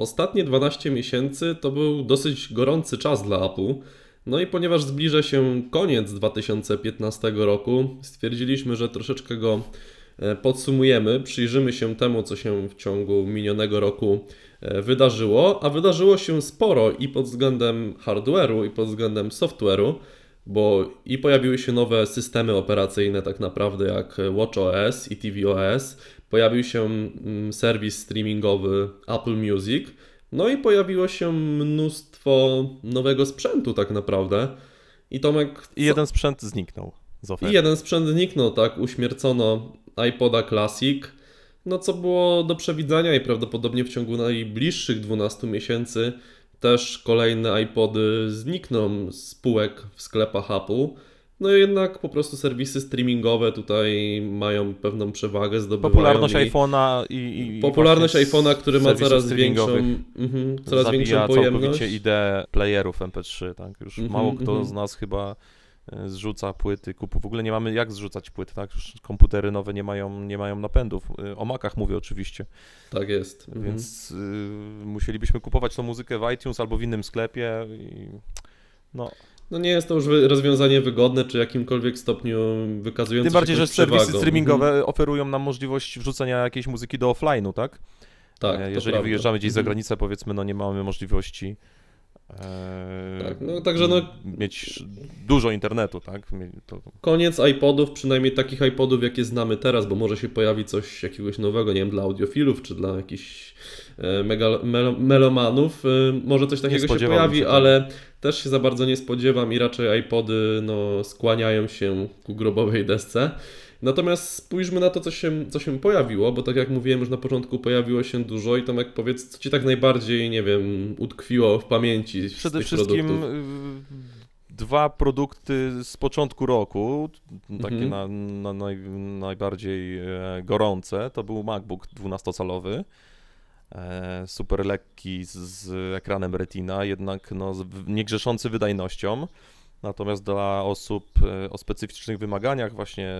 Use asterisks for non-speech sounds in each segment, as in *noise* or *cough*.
ostatnie 12 miesięcy to był dosyć gorący czas dla Apple. No i ponieważ zbliża się koniec 2015 roku, stwierdziliśmy, że troszeczkę go e, podsumujemy, przyjrzymy się temu, co się w ciągu minionego roku e, wydarzyło, a wydarzyło się sporo i pod względem hardware'u, i pod względem software'u, bo i pojawiły się nowe systemy operacyjne, tak naprawdę jak WatchOS i tvOS, pojawił się mm, serwis streamingowy Apple Music, no i pojawiło się mnóstwo nowego sprzętu tak naprawdę. I Tomek... I jeden sprzęt zniknął z oferty. I jeden sprzęt zniknął, tak, uśmiercono iPoda Classic, no co było do przewidzenia i prawdopodobnie w ciągu najbliższych 12 miesięcy też kolejne iPody znikną z półek w sklepach Apple. No jednak po prostu serwisy streamingowe tutaj mają pewną przewagę, zdobywają Popularność iPhone'a i, i Popularność iPhone'a, który ma coraz większą, mm, coraz większą pojemność. całkowicie ideę playerów MP3, tak? Już -hmm, mało kto -hmm. z nas chyba zrzuca płyty, kupu. W ogóle nie mamy jak zrzucać płyty, tak? Już komputery nowe nie mają, nie mają napędów. E, o Macach mówię oczywiście. Tak jest. Mhm. Więc y, musielibyśmy kupować tą muzykę w iTunes albo w innym sklepie i no no nie jest to już rozwiązanie wygodne, czy jakimkolwiek stopniu wykazujące Tym bardziej, że serwisy streamingowe mhm. oferują nam możliwość wrzucenia jakiejś muzyki do offline'u, tak? Tak. E, jeżeli wyjeżdżamy gdzieś za mhm. granicę, powiedzmy, no nie mamy możliwości e, tak, no także no... mieć dużo internetu, tak? To... Koniec iPodów, przynajmniej takich iPodów, jakie znamy teraz, bo może się pojawi coś jakiegoś nowego, nie wiem, dla audiofilów, czy dla jakichś e, mega, melomanów. Może coś takiego się pojawi, się, tak. ale też się za bardzo nie spodziewam i raczej iPody no, skłaniają się ku grobowej desce. Natomiast spójrzmy na to, co się, co się pojawiło, bo tak jak mówiłem już na początku, pojawiło się dużo i jak powiedz, co Ci tak najbardziej, nie wiem, utkwiło w pamięci Przede wszystkim produktów? Y, dwa produkty z początku roku, takie mhm. na, na naj, najbardziej e, gorące, to był MacBook 12-calowy, E, super lekki z, ekranem Retina, jednak no, nie grzeszący wydajnością. Natomiast dla osób e, o specyficznych wymaganiach, właśnie,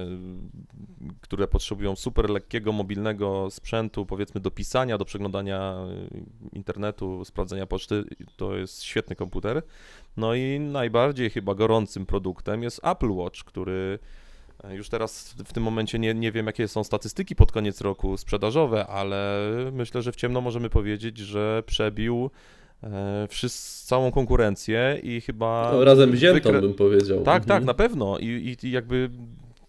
które potrzebują super lekkiego, mobilnego sprzętu, powiedzmy do pisania, do przeglądania e, internetu, sprawdzenia poczty, to jest świetny komputer. No i najbardziej chyba gorącym produktem jest Apple Watch, który już teraz w tym momencie nie, nie wiem, jakie są statystyki pod koniec roku sprzedażowe, ale myślę, że w ciemno możemy powiedzieć, że przebił e, wszyscy, całą konkurencję i chyba. No, razem wziętą wykre... bym powiedział. Tak, mhm. tak, na pewno. I, I, jakby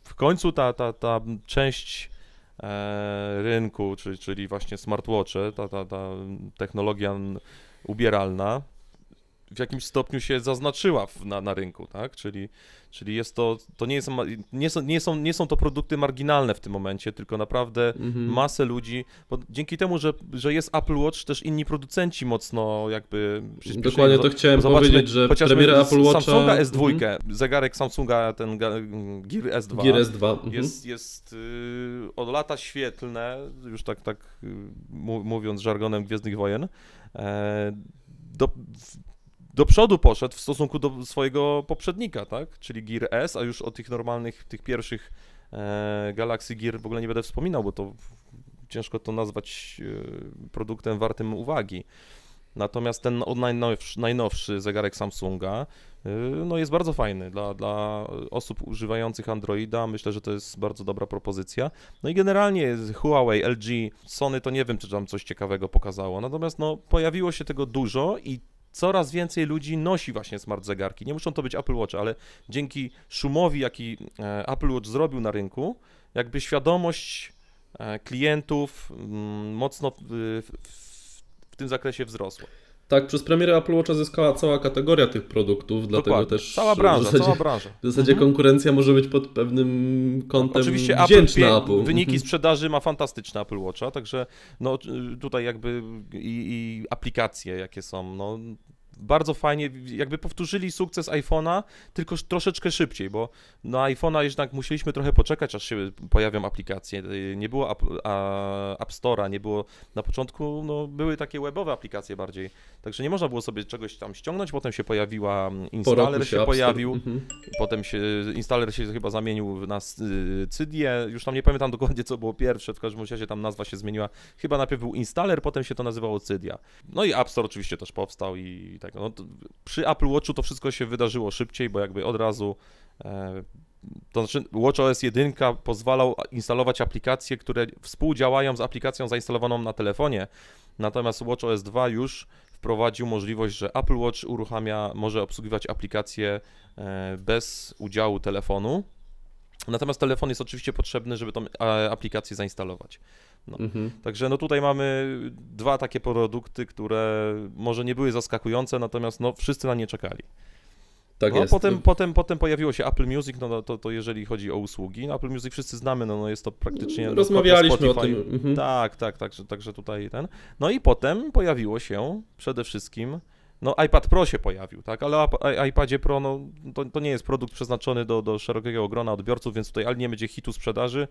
w końcu ta, ta, ta część e, rynku, czyli, czyli właśnie smartwatche, ta, ta, ta technologia ubieralna, w jakimś stopniu się zaznaczyła w, na, na rynku, tak? Czyli, czyli jest to, to nie, jest, nie, są, nie, są, nie są to produkty marginalne w tym momencie, tylko naprawdę mhm. masę ludzi, bo dzięki temu, że, że jest Apple Watch, też inni producenci mocno jakby Dokładnie to chciałem powiedzieć, że premiera Apple Watcha... Samsunga S2, mhm. zegarek Samsunga, ten Gear S2, Gear S2. Mhm. jest, jest y, od lata świetlne, już tak, tak y, mówiąc żargonem Gwiezdnych Wojen, e, do, do przodu poszedł w stosunku do swojego poprzednika, tak? Czyli Gear S, a już o tych normalnych, tych pierwszych e, Galaxy Gear w ogóle nie będę wspominał, bo to ciężko to nazwać e, produktem wartym uwagi. Natomiast ten najnowszy, najnowszy zegarek Samsunga e, no jest bardzo fajny dla, dla osób używających Androida. Myślę, że to jest bardzo dobra propozycja. No i generalnie Huawei, LG, Sony to nie wiem, czy tam coś ciekawego pokazało. Natomiast no, pojawiło się tego dużo i coraz więcej ludzi nosi właśnie smart zegarki. Nie muszą to być Apple Watch, ale dzięki szumowi, jaki e, Apple Watch zrobił na rynku, jakby świadomość e, klientów mm, mocno w, w tym zakresie wzrosła. Tak, przez premierę Apple Watcha zyskała cała kategoria tych produktów, Dokładnie. dlatego też cała branża, w zasadzie, cała branża. W zasadzie mhm. konkurencja może być pod pewnym kątem Oczywiście wdzięczna Apple, Apple. Wyniki mhm. sprzedaży ma fantastyczne Apple Watcha, także no tutaj jakby i, i aplikacje jakie są, no bardzo fajnie, jakby powtórzyli sukces iPhone'a, tylko troszeczkę szybciej, bo na iPhone'a jednak musieliśmy trochę poczekać, aż się pojawią aplikacje. Nie było App, App Store'a, nie było na początku, no, były takie webowe aplikacje bardziej, także nie można było sobie czegoś tam ściągnąć, potem się pojawiła installer, się, się pojawił, mhm. potem się installer się chyba zamienił na Cydię, już tam nie pamiętam dokładnie co było pierwsze, w każdym razie tam nazwa się zmieniła, chyba najpierw był installer, potem się to nazywało Cydia. No i App Store oczywiście też powstał i tak, no, przy Apple Watchu to wszystko się wydarzyło szybciej, bo jakby od razu e, to znaczy WatchOS 1 pozwalał instalować aplikacje, które współdziałają z aplikacją zainstalowaną na telefonie, natomiast WatchOS 2 już wprowadził możliwość, że Apple Watch uruchamia, może obsługiwać aplikacje e, bez udziału telefonu. Natomiast telefon jest oczywiście potrzebny, żeby tą aplikację zainstalować. No. Mhm. Także no tutaj mamy dwa takie produkty, które może nie były zaskakujące, natomiast no wszyscy na nie czekali. Tak no. Potem, potem, potem pojawiło się Apple Music, no, no to, to jeżeli chodzi o usługi. No, Apple Music wszyscy znamy, no, no jest to praktycznie... No, rozmawialiśmy o tym. Mhm. Tak, tak, także, także tutaj ten. No i potem pojawiło się przede wszystkim no iPad Pro się pojawił, tak, ale iPadzie Pro no, to, to nie jest produkt przeznaczony do, do szerokiego grona odbiorców, więc tutaj ani nie będzie hitu sprzedaży,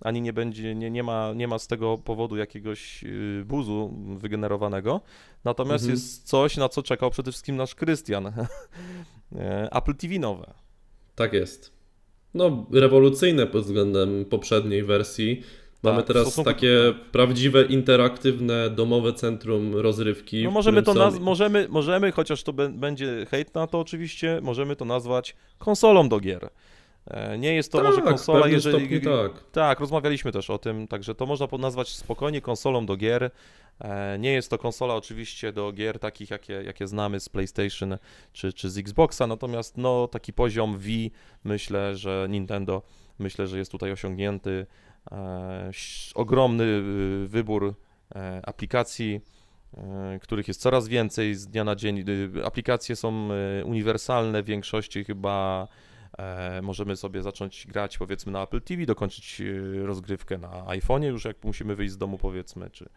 ani nie będzie, nie, nie, ma, nie ma z tego powodu jakiegoś y, buzu wygenerowanego. Natomiast mhm. jest coś, na co czekał przede wszystkim nasz Krystian. *laughs* E, Apple TV nowe. Tak jest. No, rewolucyjne pod względem poprzedniej wersji. Mamy tak, teraz stosunku... takie prawdziwe, interaktywne, domowe centrum rozrywki. No możemy to naz- możemy, możemy, chociaż to będzie hejt na to oczywiście, możemy to nazwać konsolą do gier. E, nie jest to tak, może konsola, jeżeli. Tak. tak, rozmawialiśmy też o tym, także to można nazwać spokojnie konsolą do gier. E, nie jest to konsola oczywiście do gier takich, jakie, jakie znamy z PlayStation czy, czy z Xboxa, natomiast no, taki poziom V myślę, że Nintendo myślę, że jest tutaj osiągnięty. E, ogromny y, wybór aplikacji, których jest coraz więcej z dnia na dzień. Y, aplikacje są uniwersalne w większości chyba E, możemy sobie zacząć grać powiedzmy na Apple TV, dokończyć e, rozgrywkę na iPhone'ie już jak musimy wyjść z domu powiedzmy, czy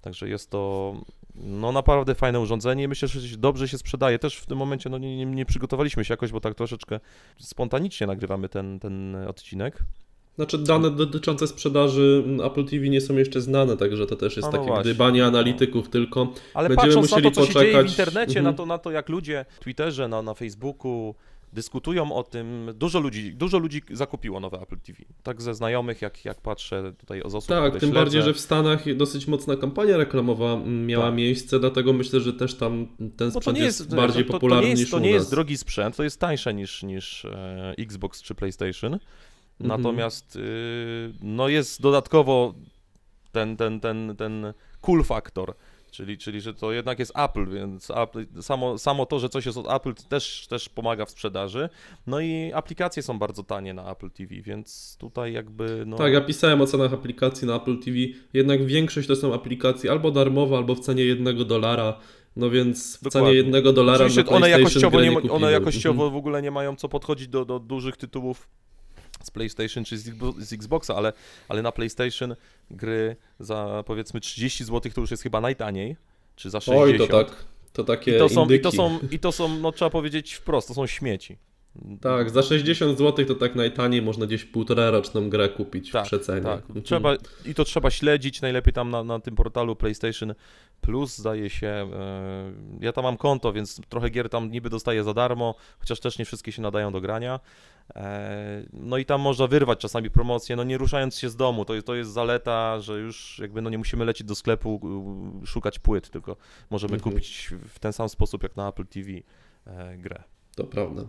Także jest to no naprawdę fajne urządzenie i myślę, że dobrze się sprzedaje. Też w tym momencie no, nie, nie, nie przygotowaliśmy się jakoś, bo tak troszeczkę spontanicznie nagrywamy ten, ten odcinek. Znaczy dane dotyczące sprzedaży Apple TV nie są jeszcze znane, także to też jest no takie właśnie. gdybanie analityków tylko. Ale Będziemy patrząc musieli na to, co poczekać. się dzieje w internecie, mhm. na, to, na to jak ludzie w Twitterze, na, na Facebooku, dyskutują o tym. Dużo ludzi, dużo ludzi zakupiło nowe Apple TV. Tak ze znajomych, jak, jak patrzę tutaj z osób, Tak, tym śledzę. bardziej, że w Stanach dosyć mocna kampania reklamowa miała tak. miejsce, dlatego myślę, że też tam ten sprzęt jest, jest, bardziej to, popularny to nie jest, niż To nie jest drogi sprzęt, to jest tańsze niż, niż e, Xbox czy PlayStation. Mhm. Natomiast y, no jest dodatkowo ten, ten, ten, ten cool faktor Czyli, czyli, że to jednak jest Apple, więc Apple, samo, samo to, że coś jest od Apple też, też pomaga w sprzedaży. No i aplikacje są bardzo tanie na Apple TV, więc tutaj jakby. No... Tak, ja pisałem o cenach aplikacji na Apple TV. Jednak większość to są aplikacje albo darmowe, albo w cenie jednego dolara. No więc w Dokładnie. cenie jednego dolara Oczywiście one jakościowo, nie, nie one jakościowo mhm. w ogóle nie mają co podchodzić do, do dużych tytułów z PlayStation czy z Xboxa, ale, ale na PlayStation gry za powiedzmy 30 zł to już jest chyba najtaniej, czy za 60. Oj, to tak, to takie I to są, i to są, i to są, no trzeba powiedzieć wprost, to są śmieci. Tak, za 60 zł to tak najtaniej można gdzieś półtora roczną grę kupić tak, w przecenie. Tak, mhm. trzeba, i to trzeba śledzić, najlepiej tam na, na tym portalu PlayStation Plus zdaje się, e, ja tam mam konto, więc trochę gier tam niby dostaję za darmo, chociaż też nie wszystkie się nadają do grania. E, no i tam można wyrwać czasami promocję, no nie ruszając się z domu, to jest, to jest zaleta, że już jakby no nie musimy lecieć do sklepu, szukać płyt, tylko możemy mhm. kupić w ten sam sposób jak na Apple TV e, grę. To prawda.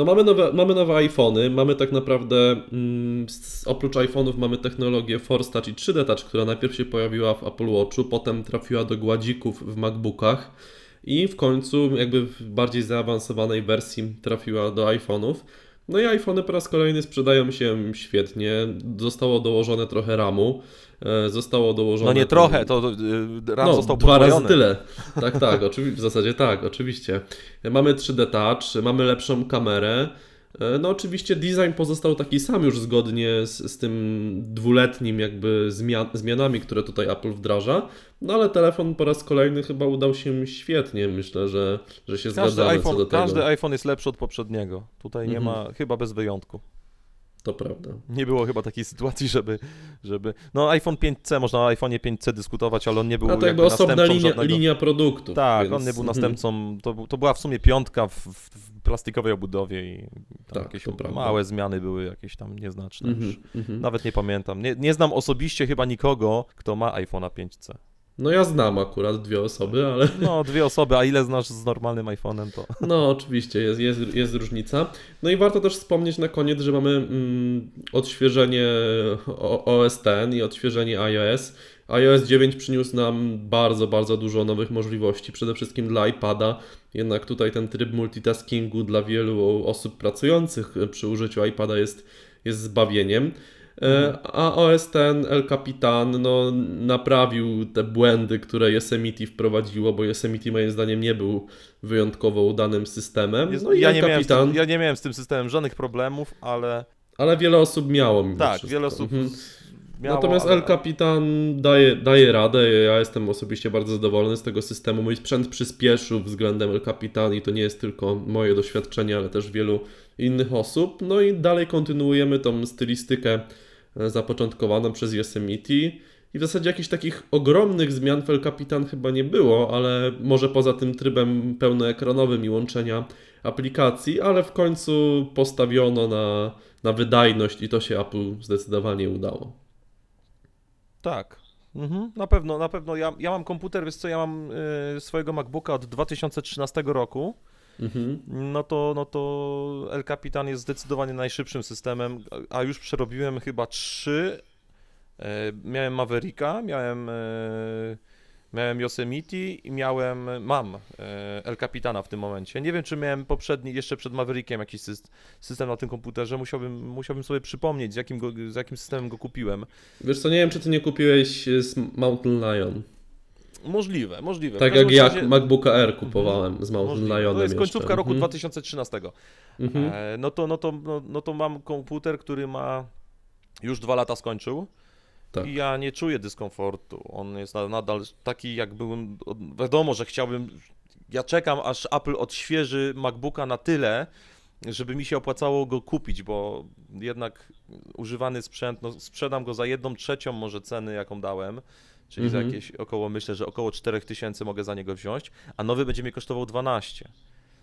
No mamy nowe, mamy nowe iPhony, mamy tak naprawdę mm, oprócz iPhone'ów mamy technologię Force Touch i 3D Touch, która najpierw się pojawiła w Apple Watchu, potem trafiła do gładzików w MacBookach i w końcu jakby w bardziej zaawansowanej wersji trafiła do iPhone'ów. No i iPhony po raz kolejny sprzedają się świetnie. Zostało dołożone trochę RAMu. E, zostało dołożone. No nie trochę, to e, RAM no, został dwa razy tyle. *laughs* Tak, tak, oczywiście, w zasadzie tak, oczywiście. Mamy 3D Touch, mamy lepszą kamerę. E, no oczywiście design pozostał taki sam już zgodnie z, z tym dwuletnim jakby zmian, zmianami, które tutaj Apple wdraża, no ale telefon po raz kolejny chyba udał się świetnie, myślę, że, że się Każdy zgadzamy iPhone, co do tego. każdy iPhone jest lepszy od poprzedniego. Tutaj nie Mhm. ma, chyba bez wyjątku. To prawda. Nie było chyba takiej sytuacji, żeby, żeby... No iPhone 5C, można o iPhone 5C dyskutować, ale on nie był A to jakby osobna następcą linia, żadnego... linia produktów. Tak, więc- on nie był mhm. następcą, to, to była w sumie piątka w, w, plastikowej obudowie i Tak, jakieś małe zmiany były jakieś tam nieznaczne już. Mhm, mhm. Nawet nie pamiętam. Nie, nie znam osobiście chyba nikogo, kto ma iPhone'a 5C. No ja znam akurat dwie osoby, ale *laughs* No, dwie osoby, a ile znasz z normalnym iPhone'em, to... no oczywiście jest, jest, jest różnica. No i warto też wspomnieć na koniec, że mamy mm, odświeżenie OS X i odświeżenie iOS. iOS 9 przyniósł nam bardzo, bardzo dużo nowych możliwości, przede wszystkim dla iPada. Jednak tutaj ten tryb multitaskingu dla wielu osób pracujących przy użyciu iPada jest, jest zbawieniem. E, A OS ten El Capitan no, naprawił te błędy, które Yosemite wprowadziło, bo Yosemite moim zdaniem nie był wyjątkowo udanym systemem. No i ja, El nie miałem z Capitan, tym, ja nie miałem z tym systemem żadnych problemów, ale ale wiele osób miało tak, wszystko. wiele osób Mhm. miało, Natomiast ale... El Capitan daje, daje radę. Ja jestem osobiście bardzo zadowolony z tego systemu. Mój sprzęt przyspieszył względem El Capitan i to nie jest tylko moje doświadczenie, ale też wielu innych osób. No i dalej kontynuujemy tą stylistykę zapoczątkowaną przez Yosemite. I w zasadzie jakichś takich ogromnych zmian w El Capitan chyba nie było, ale może poza tym trybem pełnoekranowym i łączenia aplikacji, ale w końcu postawiono na, na wydajność i to się Apple zdecydowanie udało. Tak. Mhm, na pewno, na pewno. Ja, ja mam komputer, wiesz co, ja mam y, swojego MacBooka od 2013 roku. Mhm. No to, no to El Capitan jest zdecydowanie najszybszym systemem, a już przerobiłem chyba trzy. E, Miałem Mavericka, miałem, e, miałem Yosemite i miałem, mam e, El Capitana w tym momencie. Nie wiem, czy miałem poprzedni, jeszcze przed Maverickiem jakiś syst- system na tym komputerze. Musiałbym, musiałbym sobie przypomnieć, z jakim, go, z jakim systemem go kupiłem. Wiesz co, nie wiem, czy ty nie kupiłeś z Mountain Lion. Możliwe, możliwe. Tak jak ja razie- MacBooka R kupowałem z Mountain Możliwe. Lionem To jest końcówka jeszcze. roku Mhm. 2013. Mhm. E, no, to, no, to, no, no to mam komputer, który ma już dwa lata skończył Tak. i ja nie czuję dyskomfortu. On jest na- nadal taki, jak byłem. Wiadomo, że chciałbym. Ja czekam, aż Apple odświeży MacBooka na tyle, żeby mi się opłacało go kupić, bo jednak używany sprzęt, no sprzedam go za jedną trzecią może ceny, jaką dałem, czyli Mhm. za jakieś około, myślę, że około 4000 mogę za niego wziąć, a nowy będzie mnie kosztował 12.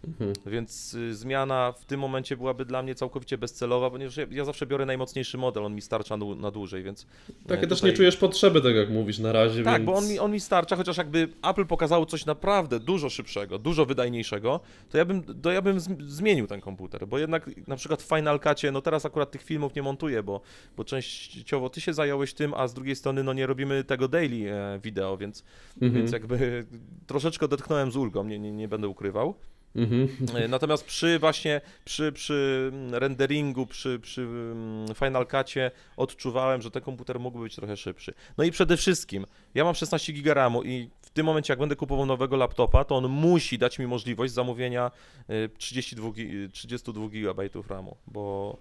Mhm. Więc y, zmiana w tym momencie byłaby dla mnie całkowicie bezcelowa, ponieważ ja, ja zawsze biorę najmocniejszy model, on mi starcza na, dłużej, więc... E, też tutaj- nie czujesz potrzeby, tak jak mówisz na razie, Tak, więc... bo on mi, on mi starcza, chociaż jakby Apple pokazało coś naprawdę dużo szybszego, dużo wydajniejszego, to ja bym, to ja bym zm- zmienił ten komputer, bo jednak na przykład w Final Cutie, no teraz akurat tych filmów nie montuję, bo, bo częściowo ty się zająłeś tym, a z drugiej strony no nie robimy tego daily e, wideo, więc, Mhm. więc jakby troszeczkę odetchnąłem z ulgą, nie, nie, nie będę ukrywał. Mhm. E, Natomiast przy właśnie, przy, przy renderingu, przy, przy mm, Final Cutie odczuwałem, że ten komputer mógłby być trochę szybszy. No i przede wszystkim, ja mam 16 GB RAMu i w tym momencie, jak będę kupował nowego laptopa, to on musi dać mi możliwość zamówienia e, 32, gi- 32 GB RAMu, bo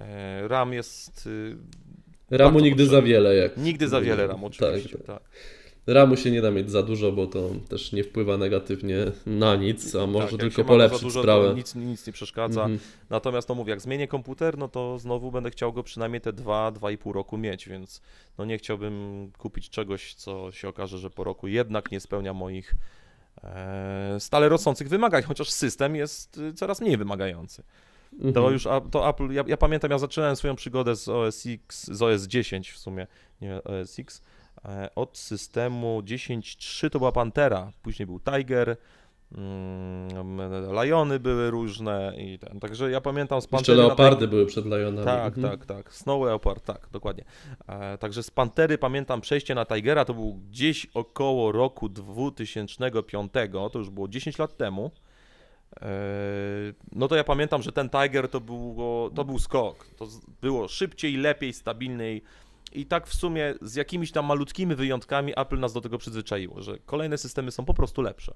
e, RAM jest... e, Ramu nigdy za potrzebny. wiele, jak... Nigdy za wiele RAM, oczywiście, Tak, tak. Ramu się nie da mieć za dużo, bo to też nie wpływa negatywnie na nic, a może Tak, tylko za polepszyć dużo, sprawę. Nic, nic nie przeszkadza. Mhm. Natomiast no mówię, jak zmienię komputer, no to znowu będę chciał go przynajmniej te 2-2,5 roku mieć, więc no nie chciałbym kupić czegoś, co się okaże, że po roku jednak nie spełnia moich e, stale rosnących wymagań, chociaż system jest y, coraz mniej wymagający. To Mhm. już, to Apple, ja, ja pamiętam, ja zaczynałem swoją przygodę z OS X, z OS 10 w sumie, nie OS X, od systemu 10.3 to była Pantera, później był Tiger, mm, Liony były różne i ten, także ja pamiętam z Jeszcze Pantery na leopardy były przed Lionami. tak, Mhm. tak, tak. Snow Leopard, tak, dokładnie. E, także z Pantery pamiętam przejście na Tigera, to był gdzieś około roku 2005, to już było 10 lat temu. E, no to ja pamiętam, że ten Tiger to, było, to był skok. To było szybciej, lepiej, stabilniej. I tak w sumie z jakimiś tam malutkimi wyjątkami Apple nas do tego przyzwyczaiło, że kolejne systemy są po prostu lepsze.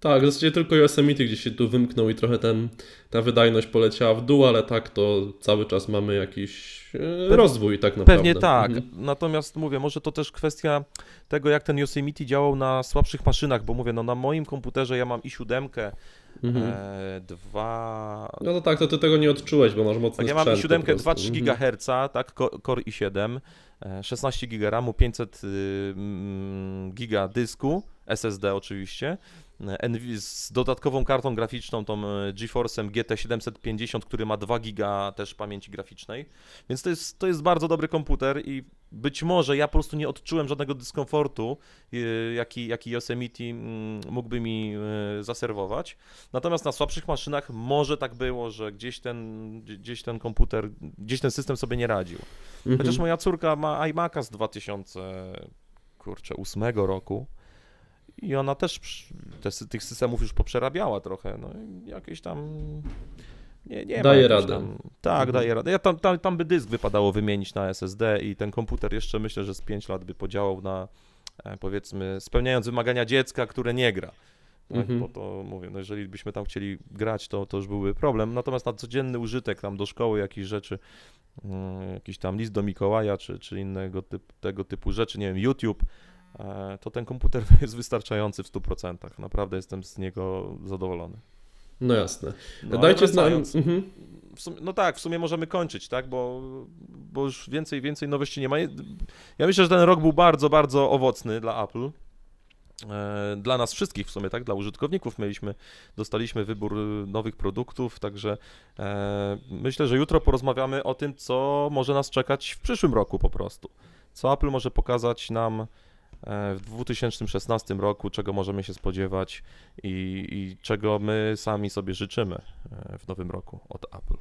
Tak, w zasadzie tylko Yosemite gdzieś się tu wymknął i trochę ten, ta wydajność poleciała w dół, ale tak to cały czas mamy jakiś e, rozwój tak naprawdę. Pewnie tak. Mhm. Natomiast mówię, może to też kwestia tego, jak ten Yosemite działał na słabszych maszynach, bo mówię, no na moim komputerze ja mam i7, Mhm. e, dwa... No to tak, to ty tego nie odczułeś, bo masz mocny Tak, ja mam sprzęt po i7, prostu. 2-3 Mhm. GHz, tak, Core i7, e, 16 GB RAMu, 500 y, mm, giga dysku, SSD oczywiście, z dodatkową kartą graficzną, tą e, GeForce'em GT 750, który ma 2 giga też pamięci graficznej, więc to jest, to jest bardzo dobry komputer i być może ja po prostu nie odczułem żadnego dyskomfortu, y, jaki, jaki Yosemite mm, mógłby mi y, zaserwować. Natomiast na słabszych maszynach może tak było, że gdzieś ten, gdzieś ten komputer, gdzieś ten system sobie nie radził. Mhm. Chociaż moja córka ma iMac'a z 2008 roku i ona też te, tych systemów już poprzerabiała trochę, no i jakieś tam... Nie, nie Daje radę. Tam, tak, Mhm. daje radę. Ja tam, tam, tam by dysk wypadało wymienić na SSD i ten komputer jeszcze myślę, że z 5 lat by podziałał na e, powiedzmy spełniając wymagania dziecka, które nie gra. Tak, Mhm. bo to mówię, no jeżeli byśmy tam chcieli grać, to, to już byłby problem. Natomiast na codzienny użytek tam do szkoły jakieś rzeczy, mm, jakiś tam list do Mikołaja, czy, czy innego typ, tego typu rzeczy, nie wiem, YouTube, to ten komputer *laughs* jest wystarczający w 100%. Naprawdę jestem z niego zadowolony. No jasne. No, Dajcie znać. Mhm. no tak, w sumie możemy kończyć, tak, bo, bo już więcej, więcej nowości nie ma. Ja myślę, że ten rok był bardzo, bardzo owocny dla Apple. E, Dla nas wszystkich w sumie, tak, dla użytkowników mieliśmy, dostaliśmy wybór y, nowych produktów, także e, myślę, że jutro porozmawiamy o tym, co może nas czekać w przyszłym roku po prostu. Co Apple może pokazać nam e, w 2016 roku, czego możemy się spodziewać i, i czego my sami sobie życzymy e, w nowym roku od Apple.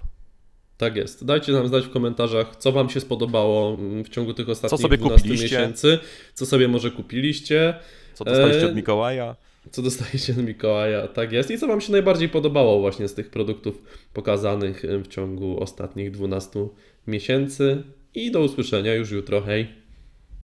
Tak jest. Dajcie nam znać w komentarzach, co Wam się spodobało mm, w ciągu tych ostatnich sobie 12 kupiliście? miesięcy, co sobie może kupiliście, Co dostaliście E, od Mikołaja? co dostaliście od Mikołaja, tak jest, i co Wam się najbardziej podobało właśnie z tych produktów pokazanych w ciągu ostatnich 12 miesięcy. I do usłyszenia już jutro. Hej!